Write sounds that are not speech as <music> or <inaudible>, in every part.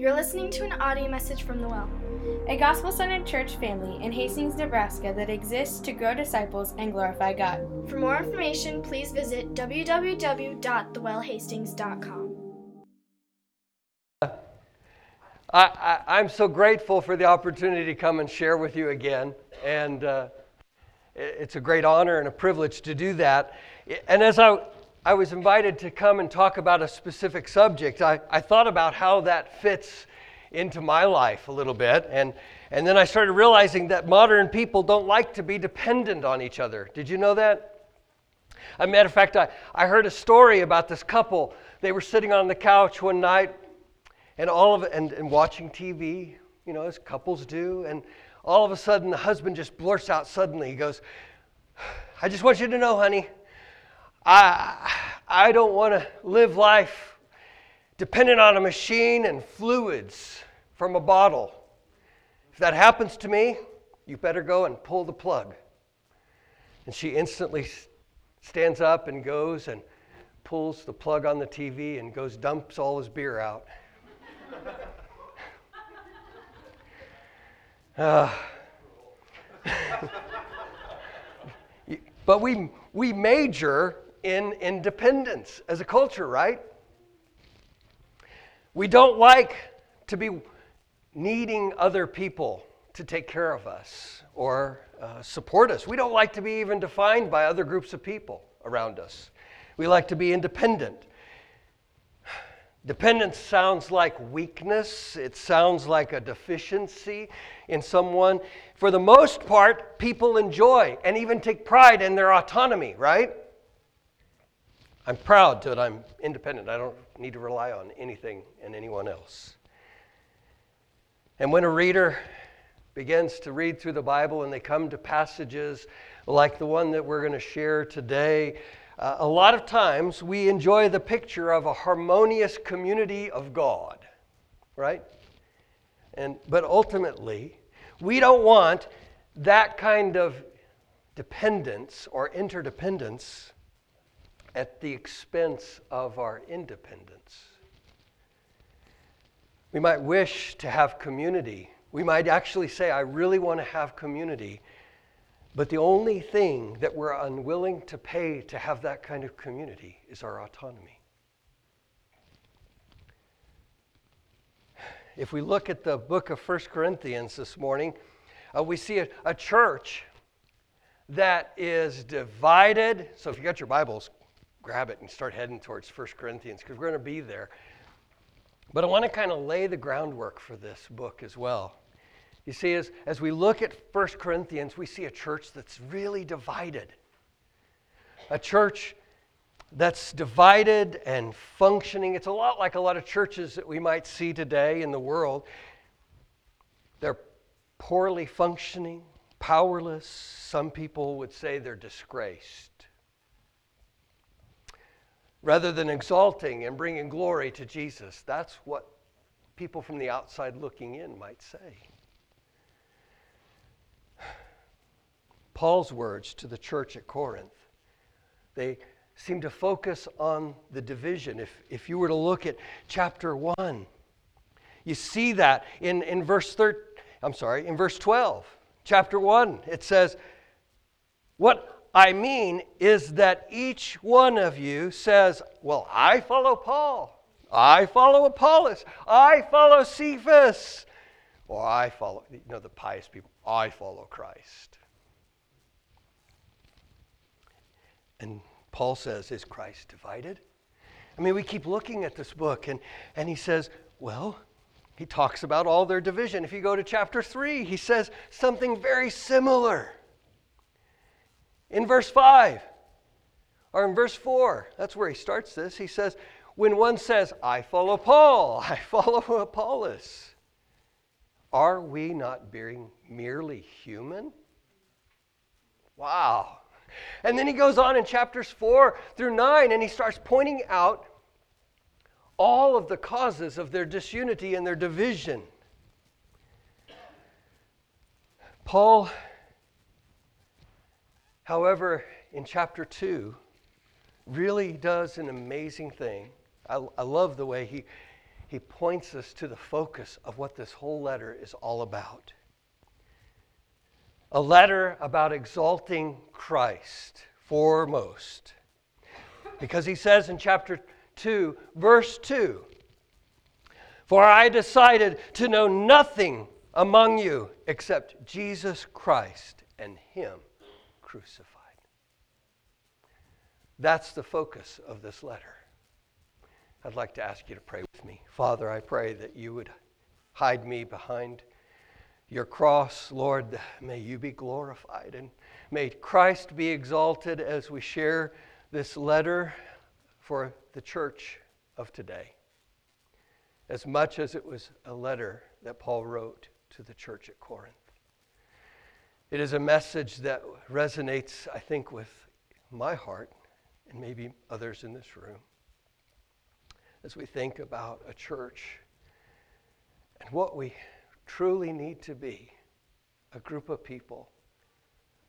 You're listening to an audio message from The Well, a gospel centered church family in Hastings, Nebraska that exists to grow disciples and glorify God. For more information, please visit www.thewellhastings.com. I, I, am so grateful for the opportunity to come and share with you again. And uh, it's a great honor and a privilege to do that. And as I, I was invited to come and talk about a specific subject, I, I thought about how that fits into my life a little bit. And, and then I started realizing that modern people don't like to be dependent on each other. Did you know that? As a matter of fact, I, I heard a story about this couple. They were sitting on the couch one night and all of and, and watching TV, you know, as couples do. And all of a sudden, the husband just blurts out suddenly. He goes, I just want you to know, honey, I, I don't want to live life dependent on a machine and fluids from a bottle. If that happens to me, you better go and pull the plug. And she instantly stands up and goes and pulls the plug on the TV and goes dumps all his beer out. <sighs> uh, but we, we major in independence as a culture, right? We don't like to be needing other people to take care of us or uh, support us. We don't like to be even defined by other groups of people around us. We like to be independent. Dependence sounds like weakness, it sounds like a deficiency in someone. For the most part, people enjoy and even take pride in their autonomy, right? I'm proud that I'm independent. I don't need to rely on anything and anyone else. And when a reader begins to read through the Bible and they come to passages like the one that we're going to share today, uh, a lot of times we enjoy the picture of a harmonious community of God, right? And, but ultimately, we don't want that kind of dependence or interdependence at the expense of our independence. We might wish to have community. We might actually say, I really want to have community. But the only thing that we're unwilling to pay to have that kind of community is our autonomy. If we look at the book of 1 Corinthians this morning, uh, we see a, a church that is divided. So if you got your Bibles, grab it and start heading towards 1 Corinthians because we're going to be there. But I want to kind of lay the groundwork for this book as well. You see, as, as we look at 1 Corinthians, we see a church that's really divided. A church that's divided and functioning. It's a lot like a lot of churches that we might see today in the world. They're poorly functioning, powerless. Some people would say they're disgraced. Rather than exalting and bringing glory to Jesus, that's what people from the outside looking in might say. Paul's words to the church at Corinth. They seem to focus on the division. If, if you were to look at chapter 1, you see that in, in verse 13, I'm sorry, in verse 12, chapter 1, it says, What I mean is that each one of you says, Well, I follow Paul, I follow Apollos, I follow Cephas, or I follow, you know, the pious people, I follow Christ. And Paul says, Is Christ divided? I mean, we keep looking at this book, and, and he says, Well, he talks about all their division. If you go to chapter 3, he says something very similar. In verse 5, or in verse 4, that's where he starts this. He says, When one says, I follow Paul, <laughs> I follow Apollos, are we not being merely human? Wow. And then he goes on in chapters 4 through 9 and he starts pointing out all of the causes of their disunity and their division. Paul, however, in chapter 2, really does an amazing thing. I, I love the way he, he points us to the focus of what this whole letter is all about. A letter about exalting Christ foremost. Because he says in chapter 2, verse 2 For I decided to know nothing among you except Jesus Christ and Him crucified. That's the focus of this letter. I'd like to ask you to pray with me. Father, I pray that you would hide me behind your cross. Lord, may you be glorified and may Christ be exalted as we share this letter for the church of today. As much as it was a letter that Paul wrote to the church at Corinth. It is a message that resonates, I think, with my heart and maybe others in this room as we think about a church and what we truly need to be a group of people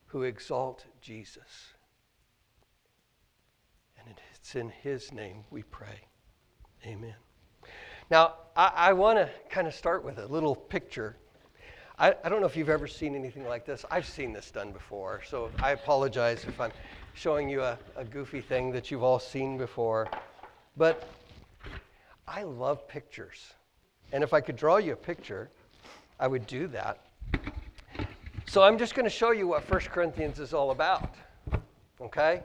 who exalt Jesus. And it's in His name we pray. Amen. Now, I, I want to kind of start with a little picture. I, I don't know if you've ever seen anything like this. I've seen this done before, so I apologize if I'm showing you a, a goofy thing that you've all seen before. But I love pictures. And if I could draw you a picture, I would do that. So I'm just going to show you what 1 Corinthians is all about. Okay?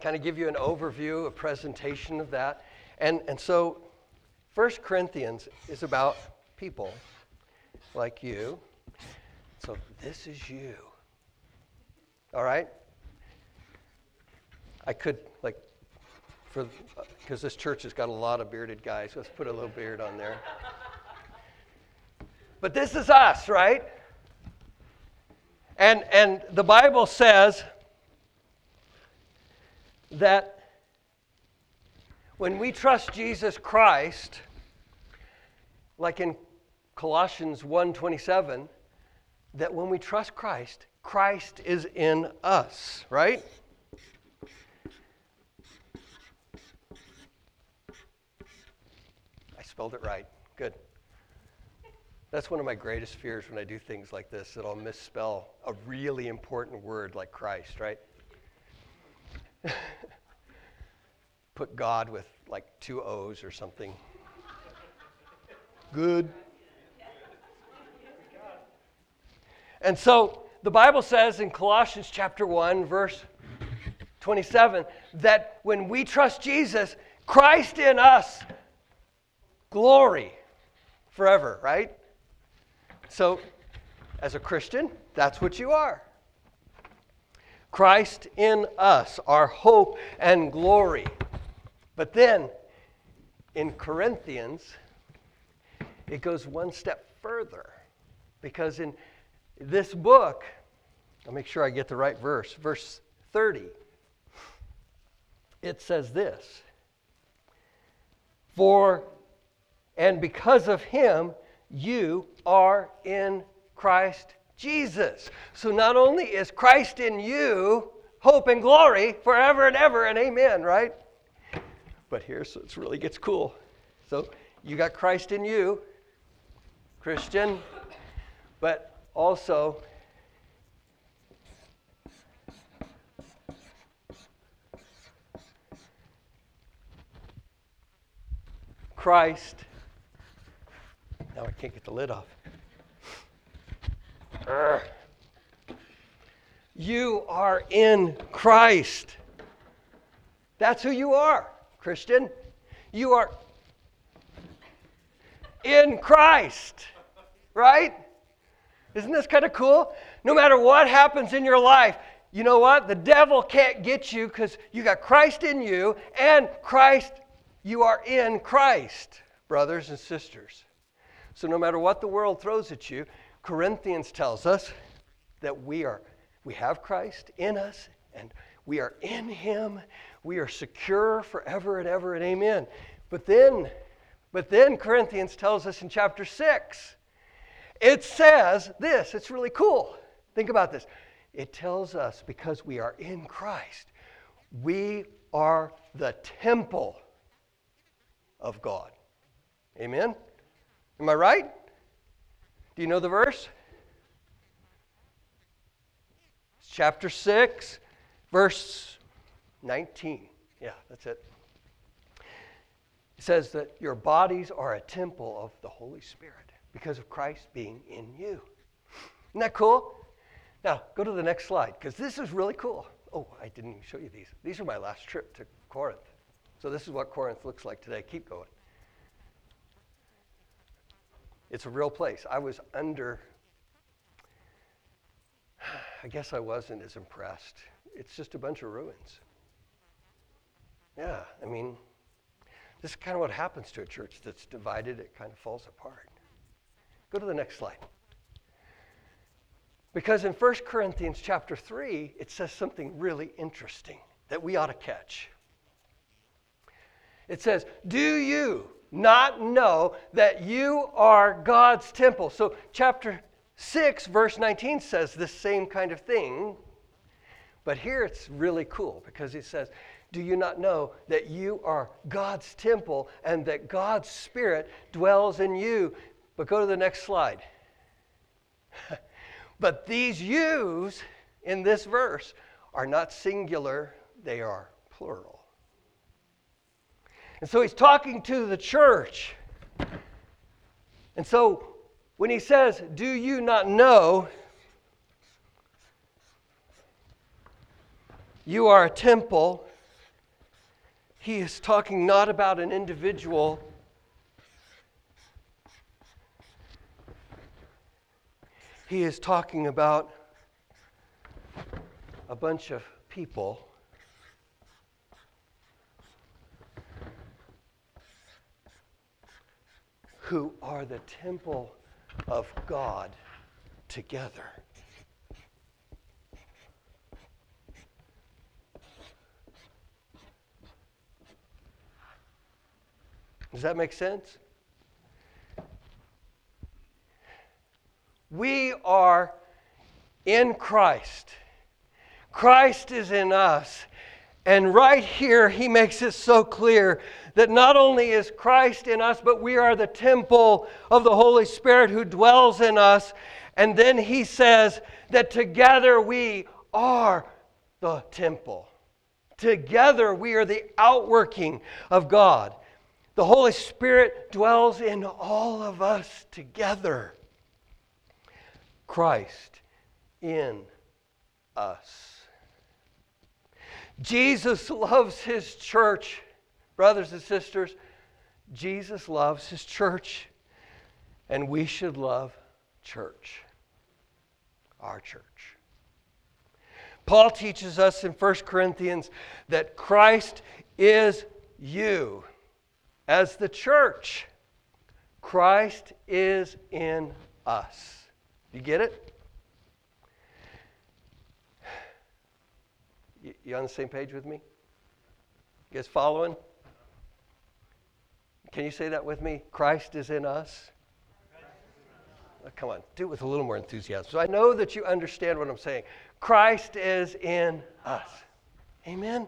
Kind of give you an overview, a presentation of that. And, and so 1 Corinthians is about people like you. So this is you. All right? I could, like, for because this church has got a lot of bearded guys. Let's put a little beard on there. But this is us, right? And and the Bible says that when we trust Jesus Christ, like in Colossians 1:27, that when we trust Christ, Christ is in us, right? I spelled it right. Good. That's one of my greatest fears when I do things like this that I'll misspell a really important word like Christ, right? <laughs> Put God with like two O's or something. Good. And so the Bible says in Colossians chapter 1, verse 27, that when we trust Jesus, Christ in us glory forever, right? So, as a Christian, that's what you are. Christ in us, our hope and glory. But then, in Corinthians, it goes one step further. Because in this book, I'll make sure I get the right verse, verse 30, it says this For and because of him, you are in Christ Jesus. So not only is Christ in you, hope and glory forever and ever, and amen, right? But here, so it really gets cool. So you got Christ in you, Christian, but also Christ now I can't get the lid off. You are in Christ. That's who you are, Christian. You are in Christ, right? Isn't this kind of cool? No matter what happens in your life, you know what? The devil can't get you because you got Christ in you, and Christ, you are in Christ, brothers and sisters. So no matter what the world throws at you, Corinthians tells us that we are we have Christ in us and we are in him. We are secure forever and ever and amen. But then but then Corinthians tells us in chapter 6 it says this, it's really cool. Think about this. It tells us because we are in Christ, we are the temple of God. Amen? Am I right? Do you know the verse? It's chapter 6, verse 19. Yeah, that's it. It says that your bodies are a temple of the Holy Spirit because of Christ being in you. Isn't that cool? Now, go to the next slide because this is really cool. Oh, I didn't even show you these. These are my last trip to Corinth. So, this is what Corinth looks like today. Keep going. It's a real place. I was under, <sighs> I guess I wasn't as impressed. It's just a bunch of ruins. Yeah, I mean, this is kind of what happens to a church that's divided, it kind of falls apart. Go to the next slide. Because in 1 Corinthians chapter 3, it says something really interesting that we ought to catch. It says, Do you not know that you are God's temple? So, chapter 6, verse 19 says the same kind of thing. But here it's really cool because it says, Do you not know that you are God's temple and that God's Spirit dwells in you? But go to the next slide. <laughs> but these yous in this verse are not singular, they are plural. And so he's talking to the church. And so when he says, Do you not know you are a temple? He is talking not about an individual. He is talking about a bunch of people who are the temple of God together. Does that make sense? We are in Christ. Christ is in us. And right here, he makes it so clear that not only is Christ in us, but we are the temple of the Holy Spirit who dwells in us. And then he says that together we are the temple. Together we are the outworking of God. The Holy Spirit dwells in all of us together. Christ in us. Jesus loves his church. Brothers and sisters, Jesus loves his church, and we should love church, our church. Paul teaches us in 1 Corinthians that Christ is you as the church. Christ is in us. You get it? You on the same page with me? You guys following? Can you say that with me? Christ is in us. Come on, do it with a little more enthusiasm. So I know that you understand what I'm saying. Christ is in us. Amen?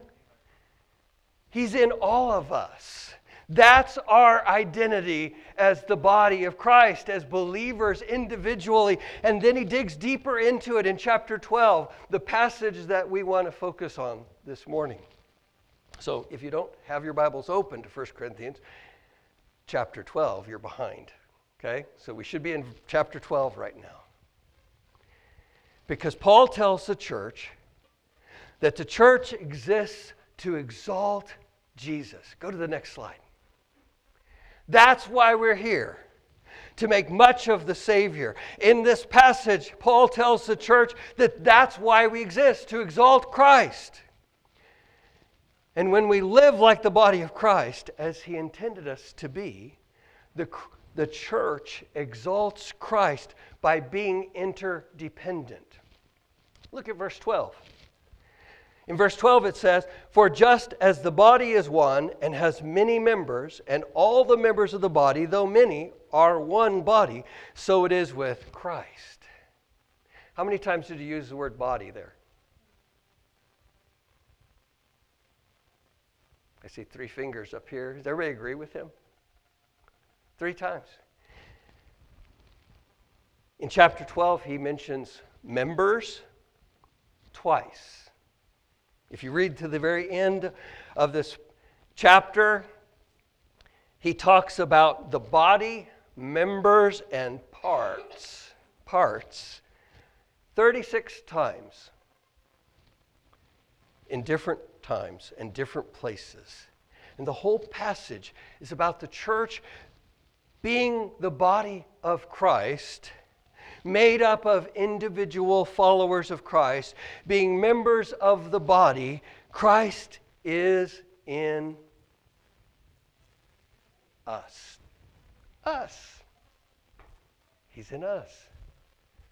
He's in all of us. That's our identity as the body of Christ, as believers individually. And then he digs deeper into it in chapter 12, the passage that we want to focus on this morning. So if you don't have your Bibles open to 1 Corinthians chapter 12, you're behind. Okay? So we should be in chapter 12 right now. Because Paul tells the church that the church exists to exalt Jesus. Go to the next slide. That's why we're here, to make much of the Savior. In this passage, Paul tells the church that that's why we exist, to exalt Christ. And when we live like the body of Christ, as He intended us to be, the, the church exalts Christ by being interdependent. Look at verse 12. In verse 12, it says, For just as the body is one and has many members, and all the members of the body, though many, are one body, so it is with Christ. How many times did you use the word body there? I see three fingers up here. Does everybody agree with him? Three times. In chapter 12, he mentions members twice. If you read to the very end of this chapter, he talks about the body, members, and parts. Parts 36 times in different times and different places. And the whole passage is about the church being the body of Christ, made up of individual followers of Christ, being members of the body. Christ is in us. Us. He's in us.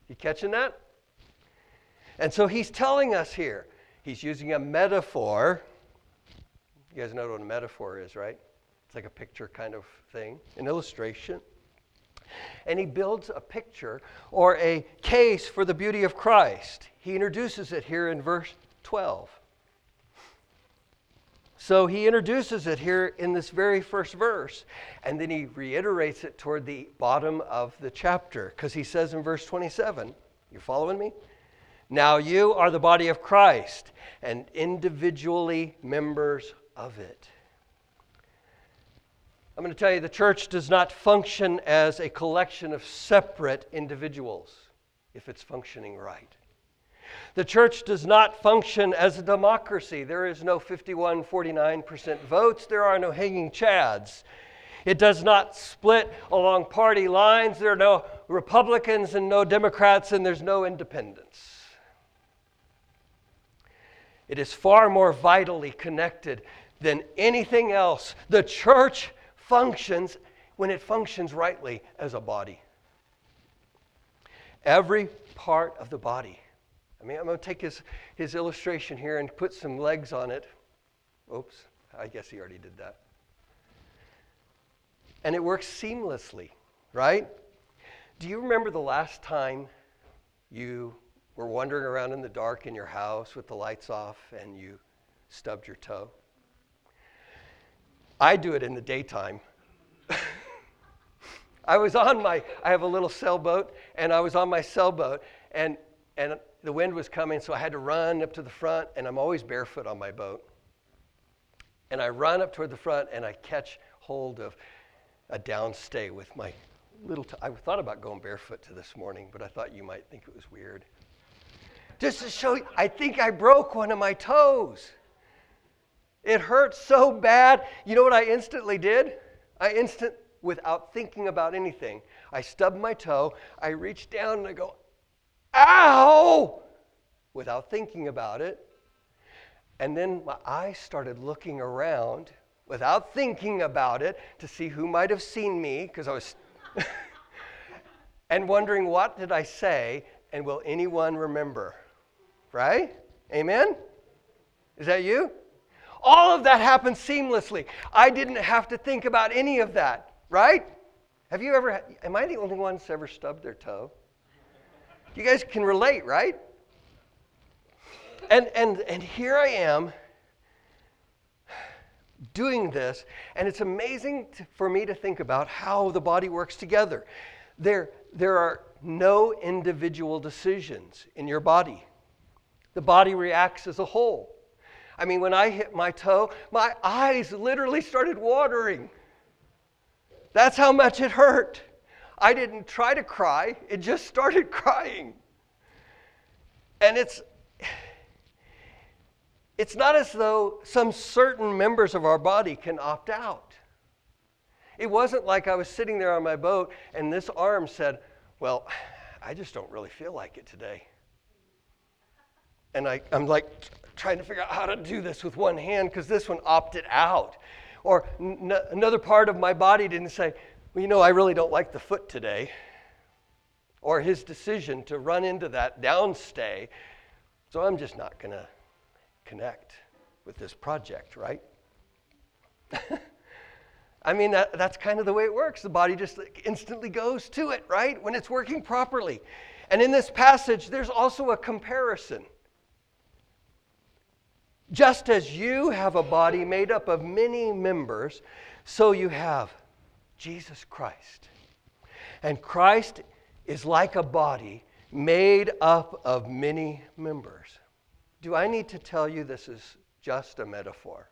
You catching that? And so he's telling us here, he's using a metaphor. You guys know what a metaphor is, right? It's like a picture kind of thing, an illustration. And he builds a picture or a case for the beauty of Christ. He introduces it here in verse 12. So he introduces it here in this very first verse, and then he reiterates it toward the bottom of the chapter, because he says in verse 27, you following me? Now you are the body of Christ and individually members of it. I'm going to tell you the church does not function as a collection of separate individuals if it's functioning right. The church does not function as a democracy. There is no 51 49% votes, there are no hanging chads. It does not split along party lines. There are no Republicans and no Democrats, and there's no independents. It is far more vitally connected than anything else. The church functions when it functions rightly as a body. Every part of the body. I mean, I'm going to take his, his illustration here and put some legs on it. Oops, I guess he already did that. And it works seamlessly, right? Do you remember the last time you were wandering around in the dark in your house with the lights off and you stubbed your toe. I do it in the daytime. <laughs> I was on my, I have a little sailboat, and I was on my sailboat, and, and the wind was coming, so I had to run up to the front, and I'm always barefoot on my boat. And I run up toward the front, and I catch hold of a downstay with my little. T- I thought about going barefoot to this morning, but I thought you might think it was weird just to show you, I think I broke one of my toes. It hurt so bad. You know what I instantly did? I instant, without thinking about anything, I stubbed my toe, I reached down and I go, ow! Without thinking about it. And then my eyes started looking around without thinking about it to see who might have seen me, because I was, <laughs> and wondering what did I say and will anyone remember? right? Amen? Is that you? All of that happened seamlessly. I didn't have to think about any of that, right? Have you ever, am I the only one that's ever stubbed their toe? You guys can relate, right? And, and, and here I am doing this, and it's amazing to, for me to think about how the body works together. There, there are no individual decisions in your body. The body reacts as a whole. I mean, when I hit my toe, my eyes literally started watering. That's how much it hurt. I didn't try to cry, it just started <laughs> crying. And it's it's not as though some certain members of our body can opt out. It wasn't like I was sitting there on my boat and this arm said, Well, <sighs> I just don't really feel like it today and I, I'm like trying to figure out how to do this with one hand because this one opted out. Or n- another part of my body didn't say, well, you know, I really don't like the foot today. Or his decision to run into that downstay. So I'm just not going to connect with this project, right? <laughs> I mean, that, that's kind of the way it works. The body just instantly goes to it, right? When it's working properly. And in this passage, there's also a comparison. Just as you have a body made up of many members, so you have Jesus Christ. And Christ is like a body made up of many members. Do I need to tell you this is just a metaphor?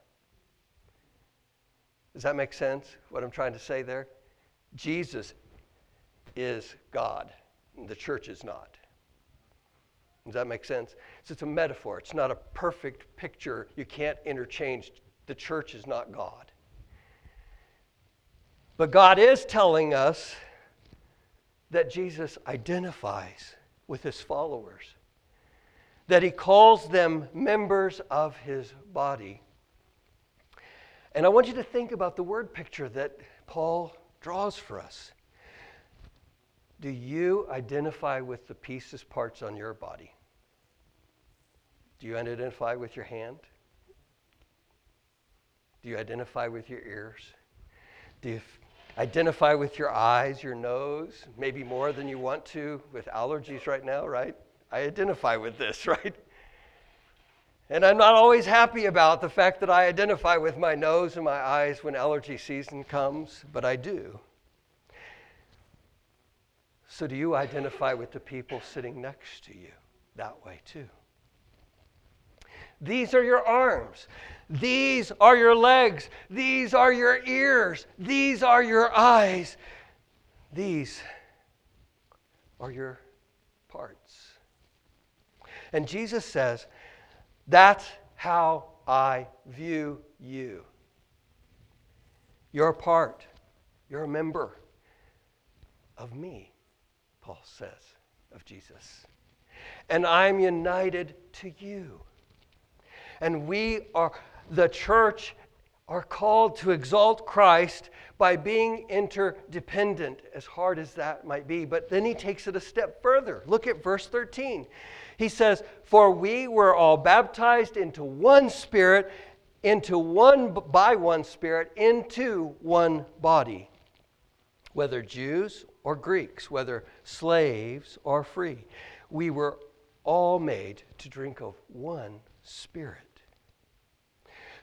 Does that make sense, what I'm trying to say there? Jesus is God, the church is not. Does that make sense? So it's a metaphor. It's not a perfect picture. You can't interchange. The church is not God. But God is telling us that Jesus identifies with his followers, that he calls them members of his body. And I want you to think about the word picture that Paul draws for us. Do you identify with the pieces, parts on your body? Do you identify with your hand? Do you identify with your ears? Do you identify with your eyes, your nose, maybe more than you want to with allergies right now, right? I identify with this, <laughs> right? And I'm not always happy about the fact that I identify with my nose and my eyes when allergy season comes, but I do. So, do you identify with the people sitting next to you that way too? These are your arms. These are your legs. These are your ears. These are your eyes. These are your parts. And Jesus says, That's how I view you. You're a part, you're a member of me, Paul says of Jesus. And I'm united to you. And we are, the church, are called to exalt Christ by being interdependent, as hard as that might be. But then he takes it a step further. Look at verse 13. He says, For we were all baptized into one spirit, into one by one spirit, into one body, whether Jews or Greeks, whether slaves or free. We were all made to drink of one spirit.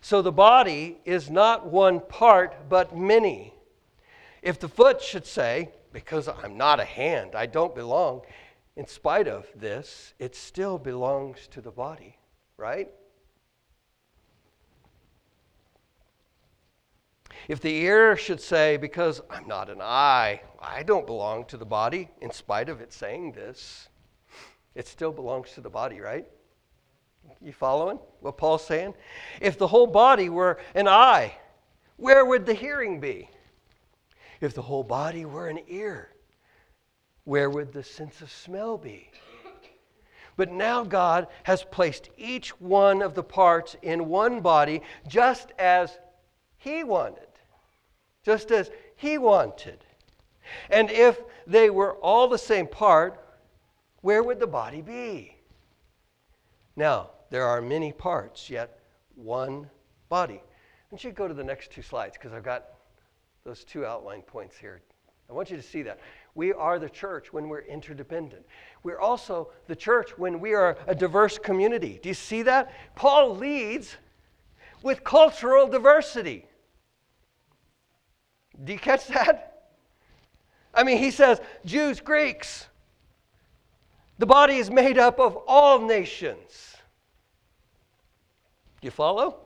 So the body is not one part, but many. If the foot should say, Because I'm not a hand, I don't belong, in spite of this, it still belongs to the body, right? If the ear should say, Because I'm not an eye, I don't belong to the body, in spite of it saying this, it still belongs to the body, right? You following what Paul's saying? If the whole body were an eye, where would the hearing be? If the whole body were an ear, where would the sense of smell be? But now God has placed each one of the parts in one body just as He wanted. Just as He wanted. And if they were all the same part, where would the body be? Now, there are many parts, yet one body. Want you go to the next two slides because I've got those two outline points here. I want you to see that. We are the church when we're interdependent. We're also the church when we are a diverse community. Do you see that? Paul leads with cultural diversity. Do you catch that? I mean, he says Jews, Greeks. The body is made up of all nations. You follow?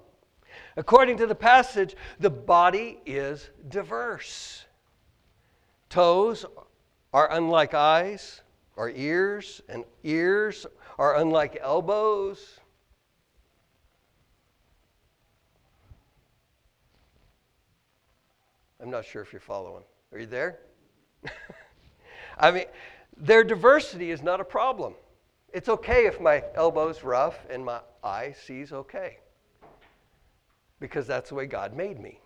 According to the passage, the body is diverse. Toes are unlike eyes or ears, and ears are unlike elbows. I'm not sure if you're following. Are you there? <laughs> I mean, their diversity is not a problem. It's okay if my elbow's rough and my eye sees okay because that's the way God made me.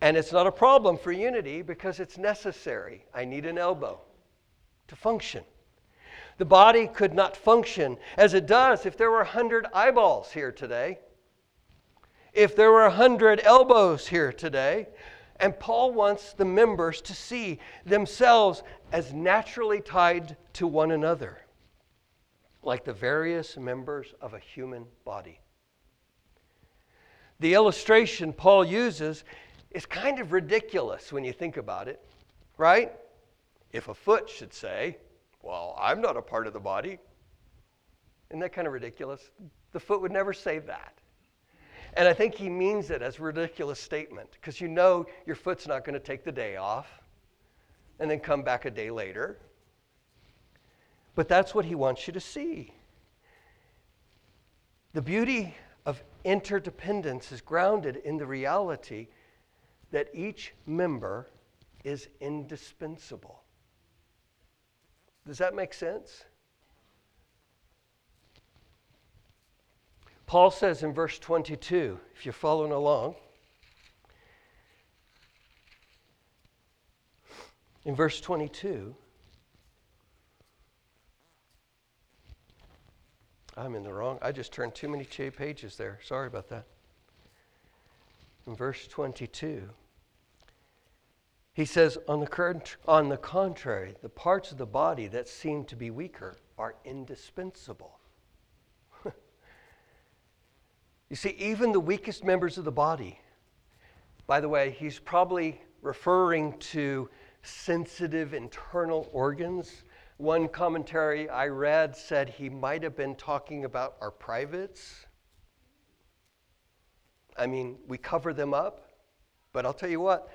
And it's not a problem for unity because it's necessary. I need an elbow to function. The body could not function as it does if there were 100 eyeballs here today, if there were 100 elbows here today. And Paul wants the members to see themselves as naturally tied to one another, like the various members of a human body. The illustration Paul uses is kind of ridiculous when you think about it, right? If a foot should say, Well, I'm not a part of the body, isn't that kind of ridiculous? The foot would never say that. And I think he means it as a ridiculous statement because you know your foot's not going to take the day off and then come back a day later. But that's what he wants you to see. The beauty interdependence is grounded in the reality that each member is indispensable. Does that make sense? Paul says in verse 22, if you're following along, in verse 22, I'm in the wrong. I just turned too many pages there. Sorry about that. In verse 22, he says, on the, current, on the contrary, the parts of the body that seem to be weaker are indispensable. <laughs> you see, even the weakest members of the body, by the way, he's probably referring to sensitive internal organs one commentary I read said he might have been talking about our privates. I mean, we cover them up, but I'll tell you what,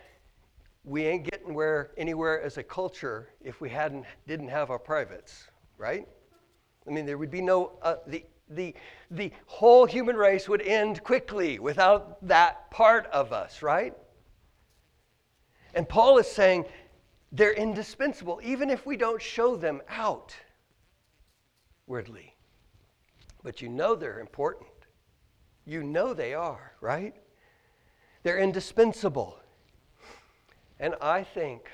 we ain't getting where anywhere as a culture if we hadn't didn't have our privates, right? I mean, there would be no uh, the the the whole human race would end quickly without that part of us, right? And Paul is saying they're indispensable, even if we don't show them out outwardly. But you know they're important. You know they are, right? They're indispensable. And I think,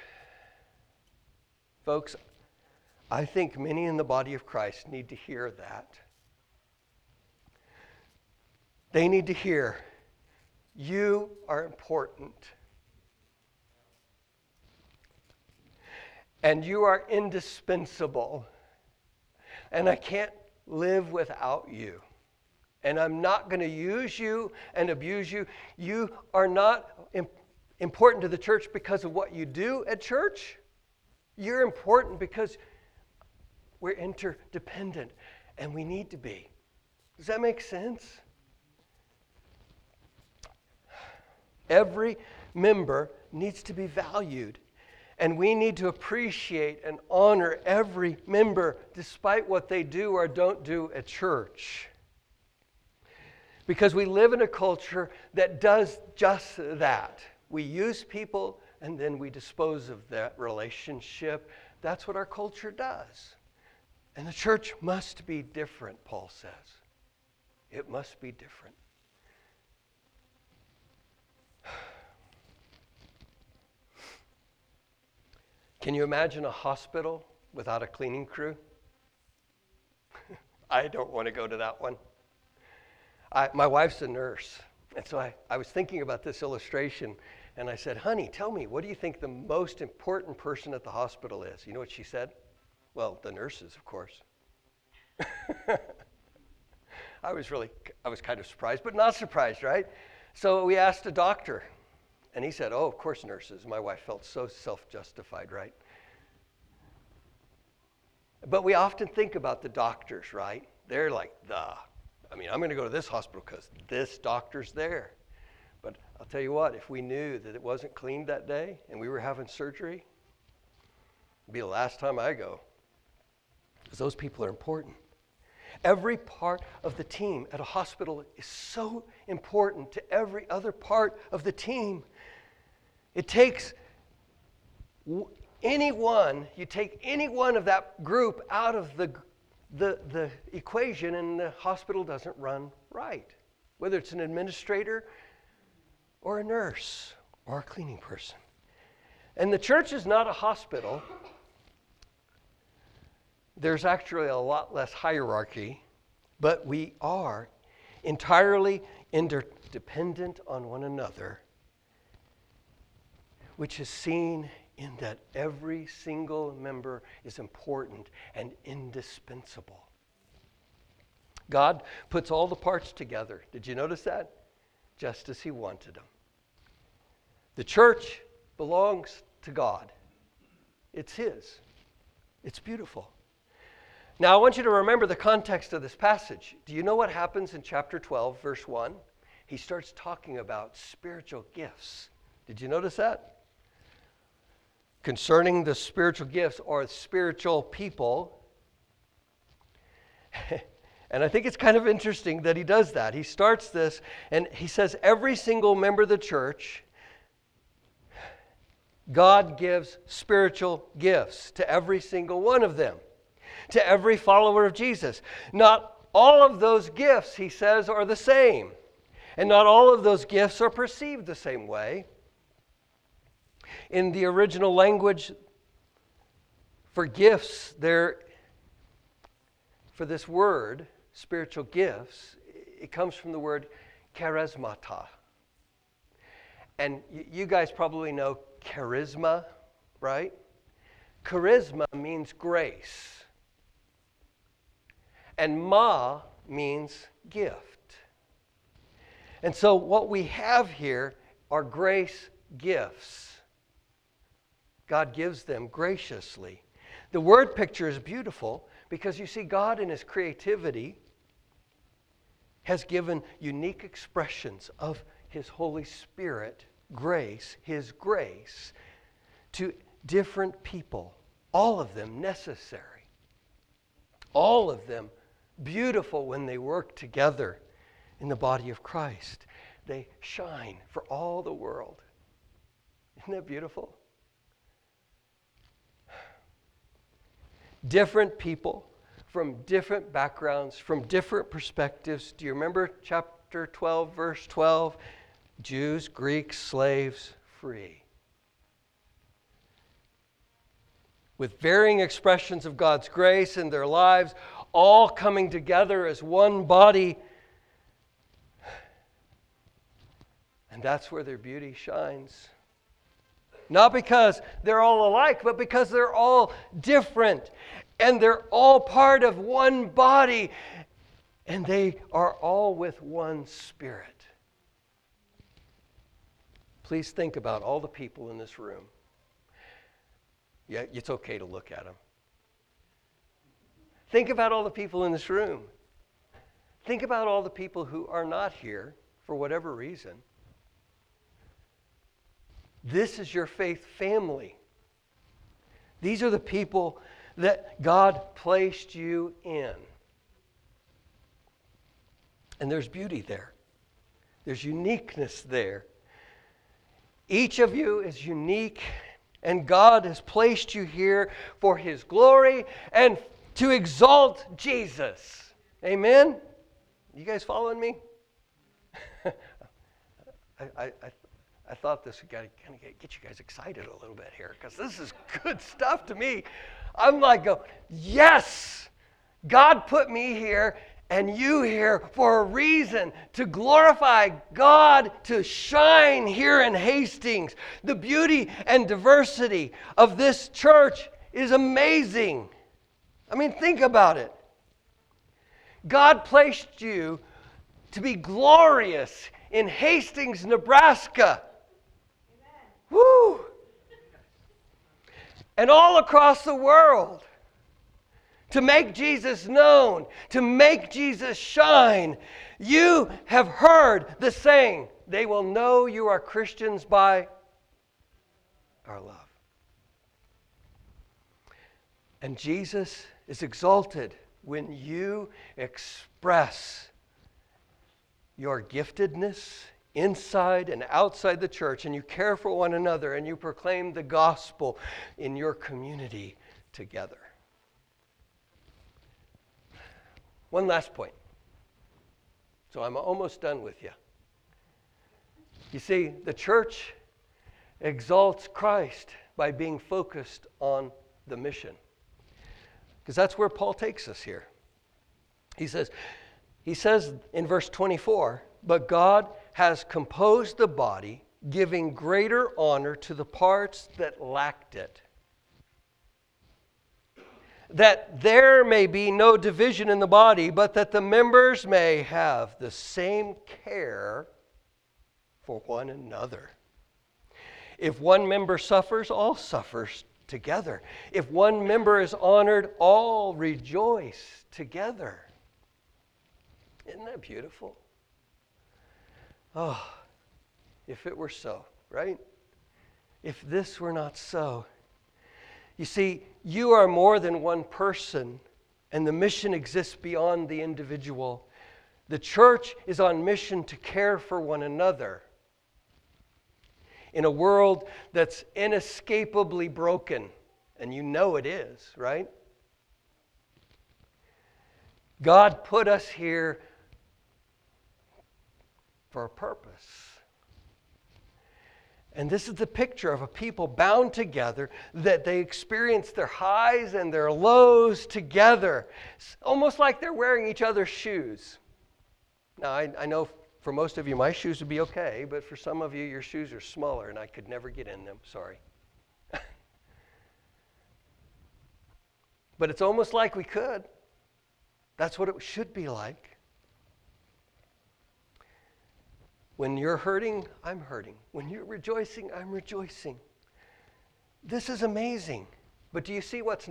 folks, I think many in the body of Christ need to hear that. They need to hear, you are important. And you are indispensable. And I can't live without you. And I'm not going to use you and abuse you. You are not important to the church because of what you do at church. You're important because we're interdependent and we need to be. Does that make sense? Every member needs to be valued and we need to appreciate and honor every member despite what they do or don't do at church. Because we live in a culture that does just that. We use people and then we dispose of that relationship. That's what our culture does. And the church must be different, Paul says. It must be different. Can you imagine a hospital without a cleaning crew? <laughs> I don't want to go to that one. I, my wife's a nurse, and so I, I was thinking about this illustration, and I said, Honey, tell me, what do you think the most important person at the hospital is? You know what she said? Well, the nurses, of course. <laughs> I was really, I was kind of surprised, but not surprised, right? So we asked a doctor, and he said, Oh, of course, nurses. My wife felt so self justified, right? But we often think about the doctors, right? They're like, the. I mean, I'm going to go to this hospital because this doctor's there. But I'll tell you what, if we knew that it wasn't cleaned that day and we were having surgery, it'd be the last time I go. Because those people are important. Every part of the team at a hospital is so important to every other part of the team. It takes any one, you take any one of that group out of the, the, the equation and the hospital doesn't run right. Whether it's an administrator or a nurse or a cleaning person. And the church is not a hospital. There's actually a lot less hierarchy, but we are entirely interdependent on one another which is seen in that every single member is important and indispensable. God puts all the parts together. Did you notice that? Just as He wanted them. The church belongs to God, it's His. It's beautiful. Now, I want you to remember the context of this passage. Do you know what happens in chapter 12, verse 1? He starts talking about spiritual gifts. Did you notice that? Concerning the spiritual gifts or spiritual people. <laughs> and I think it's kind of interesting that he does that. He starts this and he says, Every single member of the church God gives spiritual gifts to every single one of them, to every follower of Jesus. Not all of those gifts, he says, are the same. And not all of those gifts are perceived the same way. In the original language, for gifts, there, for this word, spiritual gifts, it comes from the word charismata. And you guys probably know charisma, right? Charisma means grace. And ma means gift. And so what we have here are grace gifts. God gives them graciously. The word picture is beautiful because you see, God in His creativity has given unique expressions of His Holy Spirit grace, His grace, to different people, all of them necessary, all of them beautiful when they work together in the body of Christ. They shine for all the world. Isn't that beautiful? Different people from different backgrounds, from different perspectives. Do you remember chapter 12, verse 12? Jews, Greeks, slaves, free. With varying expressions of God's grace in their lives, all coming together as one body. And that's where their beauty shines. Not because they're all alike, but because they're all different. And they're all part of one body. And they are all with one spirit. Please think about all the people in this room. Yeah, it's okay to look at them. Think about all the people in this room. Think about all the people who are not here for whatever reason. This is your faith family. These are the people that God placed you in. And there's beauty there, there's uniqueness there. Each of you is unique, and God has placed you here for His glory and to exalt Jesus. Amen? You guys following me? <laughs> I, I, I, I, thought this would kind of get you guys excited a little bit here because this is good stuff to me. I'm like, go, yes, God put me here and you here for a reason to glorify God, to shine here in Hastings. The beauty and diversity of this church is amazing. I mean, think about it. God placed you to be glorious in Hastings, Nebraska. Woo! And all across the world to make Jesus known, to make Jesus shine. You have heard the saying, they will know you are Christians by our love. And Jesus is exalted when you express your giftedness inside and outside the church, and you care for one another, and you proclaim the gospel in your community together. One last point. So I'm almost done with you. You see, the church exalts Christ by being focused on the mission. Because that's where Paul takes us here. He says, he says in verse 24, but God has composed the body, giving greater honor to the parts that lacked it that there may be no division in the body, but that the members may have the same care for one another. If one member suffers, all suffers together. If one member is honored, all rejoice together. Isn't that beautiful? Oh, if it were so, right? If this were not so. You see, you are more than one person, and the mission exists beyond the individual. The church is on mission to care for one another in a world that's inescapably broken, and you know it is, right? God put us here for a purpose. And this is the picture of a people bound together that they experience their highs and their lows together, it's almost like they're wearing each other's shoes. Now, I, I know for most of you, my shoes would be okay, but for some of you, your shoes are smaller and I could never get in them. Sorry. <laughs> but it's almost like we could. That's what it should be like. When you're hurting, I'm hurting. When you're rejoicing, I'm rejoicing. This is amazing. But do you see what's,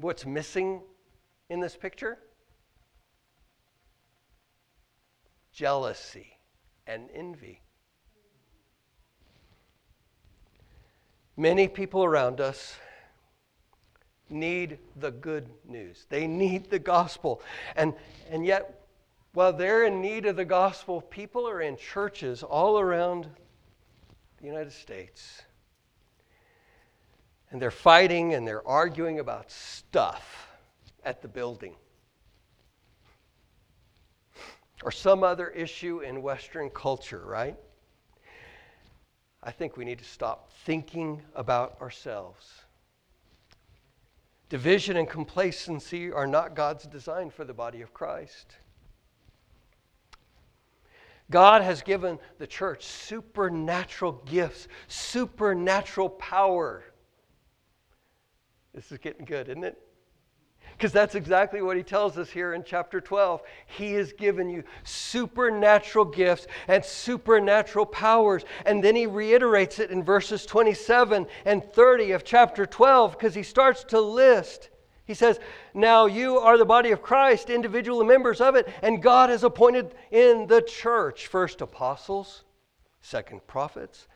what's missing in this picture? jealousy, and envy. Many people around us need the good news. They need the gospel. And, and yet, while they're in need of the gospel, people are in churches all around the United States. And they're fighting and they're arguing about stuff at the building or some other issue in Western culture, right? I think we need to stop thinking about ourselves. Division and complacency are not God's design for the body of Christ. God has given the church supernatural gifts, supernatural power. This is getting good, isn't it? Because that's exactly what he tells us here in chapter 12. He has given you supernatural gifts and supernatural powers. And then he reiterates it in verses 27 and 30 of chapter 12 because he starts to list. He says, Now you are the body of Christ, individual members of it, and God has appointed in the church first apostles, second prophets,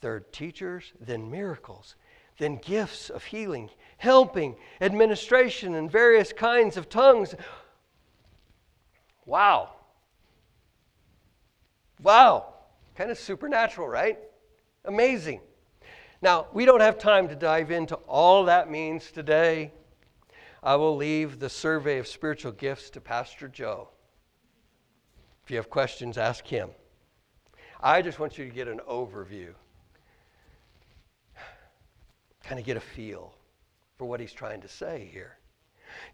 third teachers, then miracles then gifts of healing, helping, administration, and various kinds of tongues. Wow. Wow. Kind of supernatural, right? Amazing. Now, we don't have time to dive into all that means today. I will leave the survey of spiritual gifts to Pastor Joe. If you have questions, ask him. I just want you to get an overview kind of get a feel for what he's trying to say here.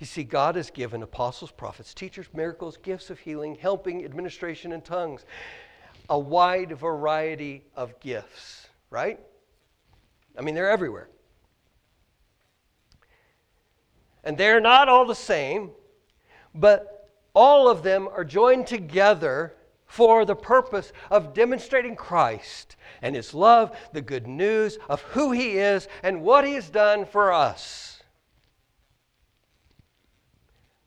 You see, God has given apostles, prophets, teachers, miracles, gifts of healing, helping, administration, and tongues. A wide variety of gifts, right? I mean, they're everywhere. And they're not all the same, but all of them are joined together for the purpose of demonstrating Christ and His love, the good news of who He is and what He has done for us.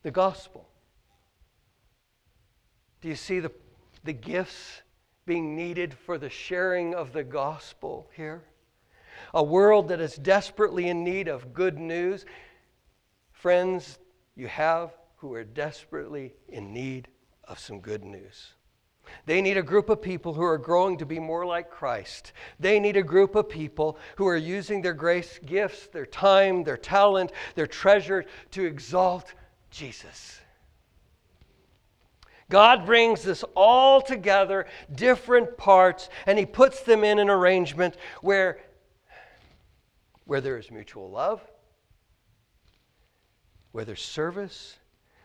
The gospel. Do you see the, the gifts being needed for the sharing of the gospel here? A world that is desperately in need of good news. Friends, you have who are desperately in need of some good news. They need a group of people who are growing to be more like Christ. They need a group of people who are using their grace gifts, their time, their talent, their treasure to exalt Jesus. God brings this all together, different parts, and He puts them in an arrangement where, where there is mutual love, where there's service,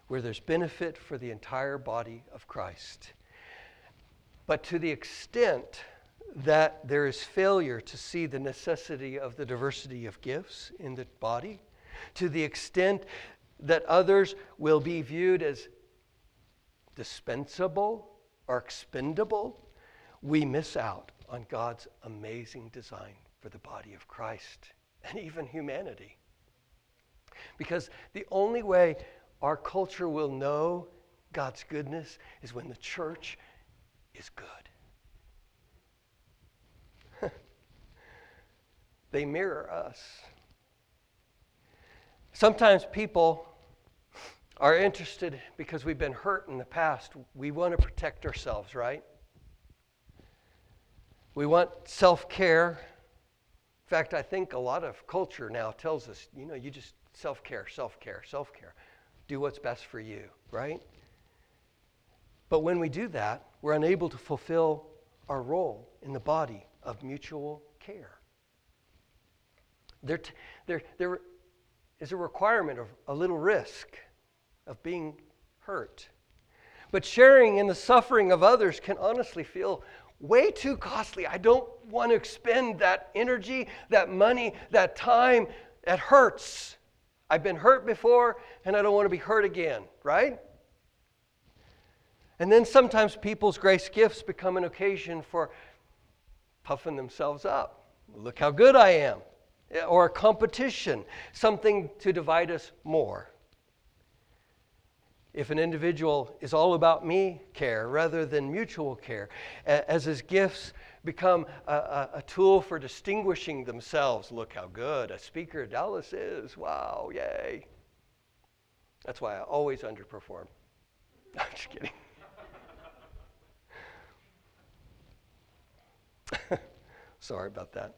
where there's benefit for the entire body of Christ. But to the extent that there is failure to see the necessity of the diversity of gifts in the body, to the extent that others will be viewed as dispensable or expendable, we miss out on God's amazing design for the body of Christ and even humanity. Because the only way our culture will know God's goodness is when the church is good. <laughs> they mirror us. Sometimes people are interested because we've been hurt in the past. We want to protect ourselves, right? We want self care. In fact, I think a lot of culture now tells us, you know, you just self care, self care, self care. Do what's best for you, right? But when we do that, we're unable to fulfill our role in the body of mutual care. There, t- there, there is a requirement of a little risk of being hurt. But sharing in the suffering of others can honestly feel way too costly. I don't want to expend that energy, that money, that time. It hurts. I've been hurt before, and I don't want to be hurt again, right? And then sometimes people's grace gifts become an occasion for puffing themselves up. Look how good I am. Or a competition, something to divide us more. If an individual is all about me care rather than mutual care, as his gifts become a, a, a, tool for distinguishing themselves, look how good a speaker Dallas is. Wow, yay. That's why I always underperform. <laughs> I'm just kidding. <laughs> Sorry about that.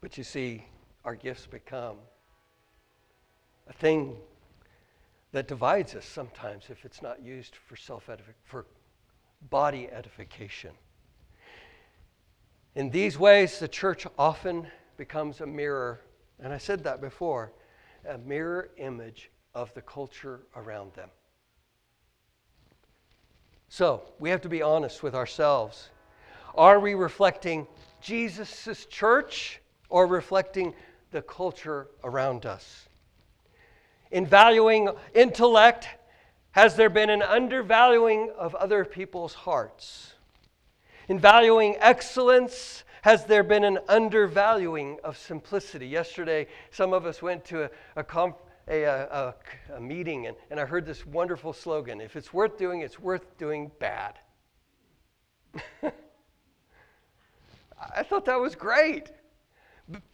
But you see, our gifts become a thing that divides us sometimes if it's not used for self for body edification. In these ways, the church often becomes a mirror, and I said that before, a mirror image of the culture around them. So, we have to be honest with ourselves. Are we reflecting Jesus' church or reflecting the culture around us? In valuing intellect, has there been an undervaluing of other people's hearts? In valuing excellence, has there been an undervaluing of simplicity? Yesterday, some of us went to a, a, a, a, a meeting and, and I heard this wonderful slogan if it's worth doing, it's worth doing bad. <laughs> I thought that was great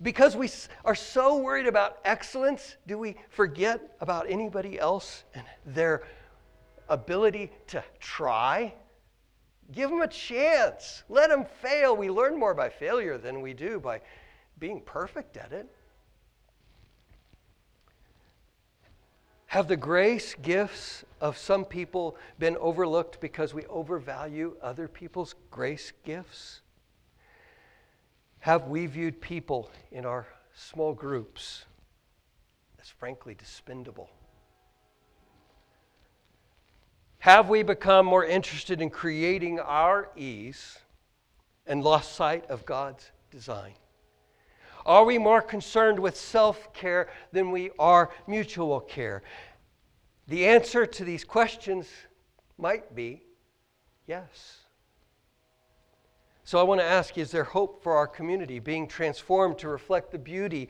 because we are so worried about excellence, do we forget about anybody else and their ability to try? Give them a chance. Let them fail. We learn more by failure than we do by being perfect at it. Have the grace gifts of some people been overlooked because we overvalue other people's grace gifts? Have we viewed people in our small groups as frankly dispendable? Have we become more interested in creating our ease and lost sight of God's design? Are we more concerned with self care than we are mutual care? The answer to these questions might be yes. So I want to ask is there hope for our community being transformed to reflect the beauty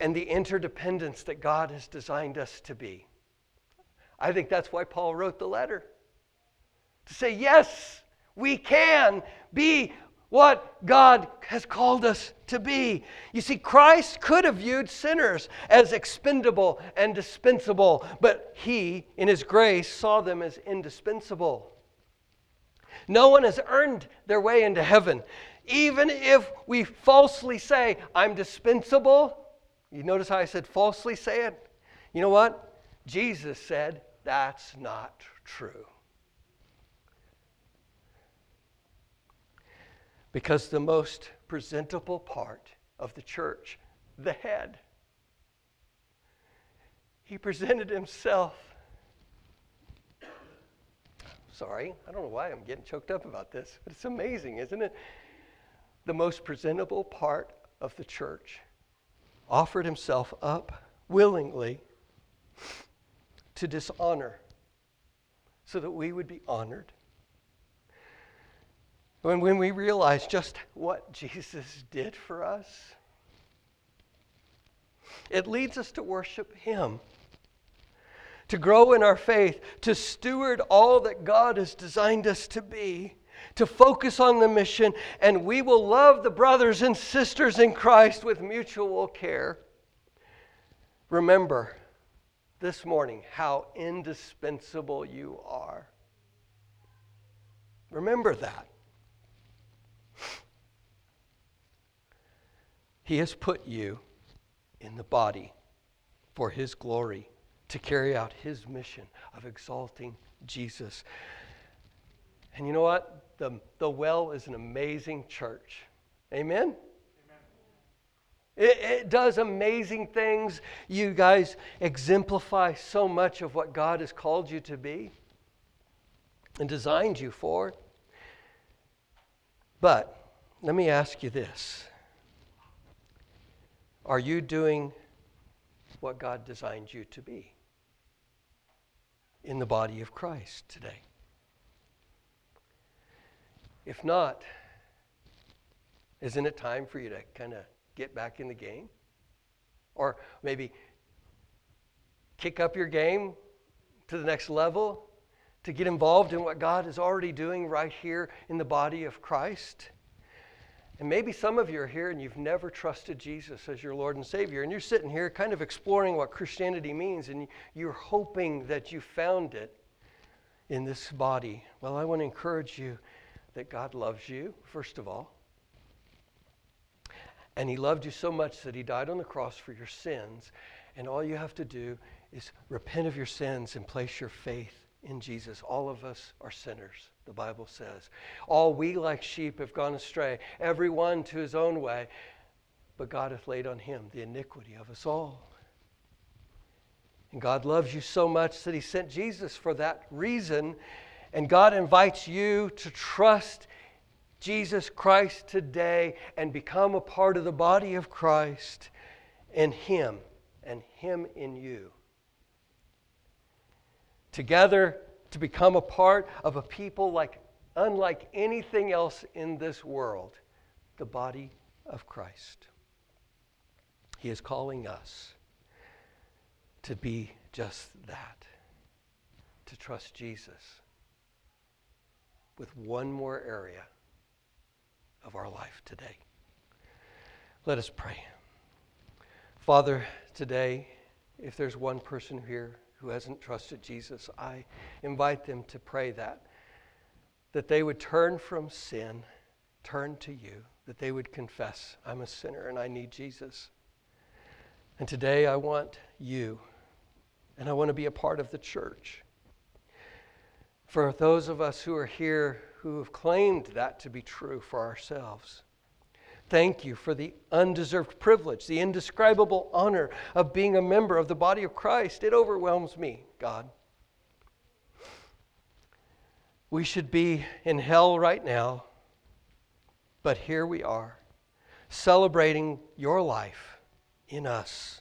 and the interdependence that God has designed us to be? I think that's why Paul wrote the letter. To say, yes, we can be what God has called us to be. You see, Christ could have viewed sinners as expendable and dispensable, but he, in his grace, saw them as indispensable. No one has earned their way into heaven. Even if we falsely say, I'm dispensable, you notice how I said falsely say it? You know what? Jesus said, that's not true. Because the most presentable part of the church, the head, he presented himself Sorry, I don't know why I'm getting choked up about this, but it's amazing, isn't it? The most presentable part of the church offered himself up willingly to dishonor so that we would be honored. when, when we realize just what Jesus did for us, it leads us to worship Him, to grow in our faith, to steward all that God has designed us to be, to focus on the mission, and we will love the brothers and sisters in Christ with mutual care. Remember this morning how indispensable you are. Remember that. He has put you in the body for His glory to carry out His mission of exalting Jesus. And you know what? The, the well is an amazing church. Amen? It, it, does amazing things. You guys exemplify so much of what God has called you to be and designed you for. But let me ask you this Are you doing what God designed you to be in the body of Christ today? If not, isn't it time for you to kind of get back in the game? Or maybe kick up your game to the next level to get involved in what God is already doing right here in the body of Christ? And maybe some of you are here and you've never trusted Jesus as your Lord and Savior, and you're sitting here kind of exploring what Christianity means, and you're hoping that you found it in this body. Well, I want to encourage you that God loves you, first of all. And He loved you so much that He died on the cross for your sins. And all you have to do is repent of your sins and place your faith in Jesus. All of us are sinners, the Bible says. All we like sheep have gone astray, every one to his own way. But God hath laid on him the iniquity of us all. And God loves you so much that he sent Jesus for that reason. And God invites you to trust Jesus Christ today and become a part of the body of Christ in Him and Him in you. Together to become a part of a people like unlike anything else in this world, the body of Christ. He is calling us to be just that, to trust Jesus with one more area of our life today. Let us pray. Father, today, if there's one person here who hasn't trusted Jesus, I invite them to pray that. That they would turn from sin, turn to you, that they would confess, I'm a sinner and I need Jesus. And today I want you, and I want to be a part of the church. For those of us who are here who have claimed that to be true for ourselves. Thank you for the undeserved privilege, the indescribable honor of being a member of the body of Christ. It overwhelms me, God. We should be in hell right now, but here we are, celebrating your life in us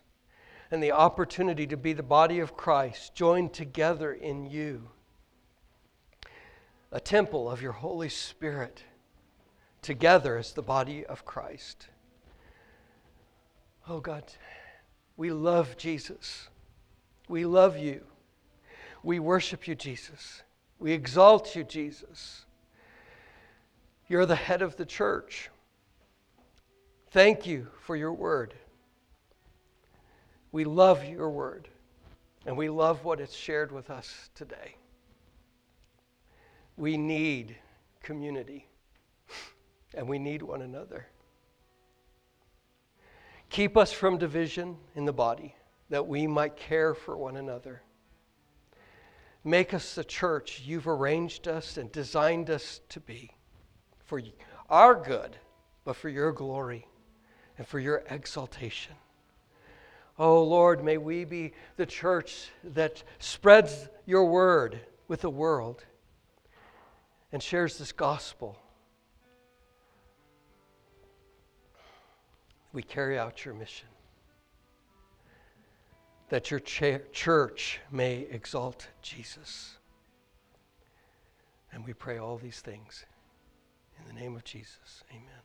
and the opportunity to be the body of Christ, joined together in you a temple of your Holy Spirit together as the body of Christ. Oh God, we love Jesus. We love you. We worship you, Jesus. We exalt you, Jesus. You're the head of the church. Thank you for your word. We love your word, and we love what it's shared with us today. We need community, and we need one another. Keep us from division in the body, that we might care for one another. Make us the church you've arranged us and designed us to be for our good, but for your glory and for your exaltation. Oh Lord, may we be the church that spreads your word with the world and shares this gospel, we carry out your mission. That your cha- church may exalt Jesus. And we pray all these things In the name of Jesus, amen.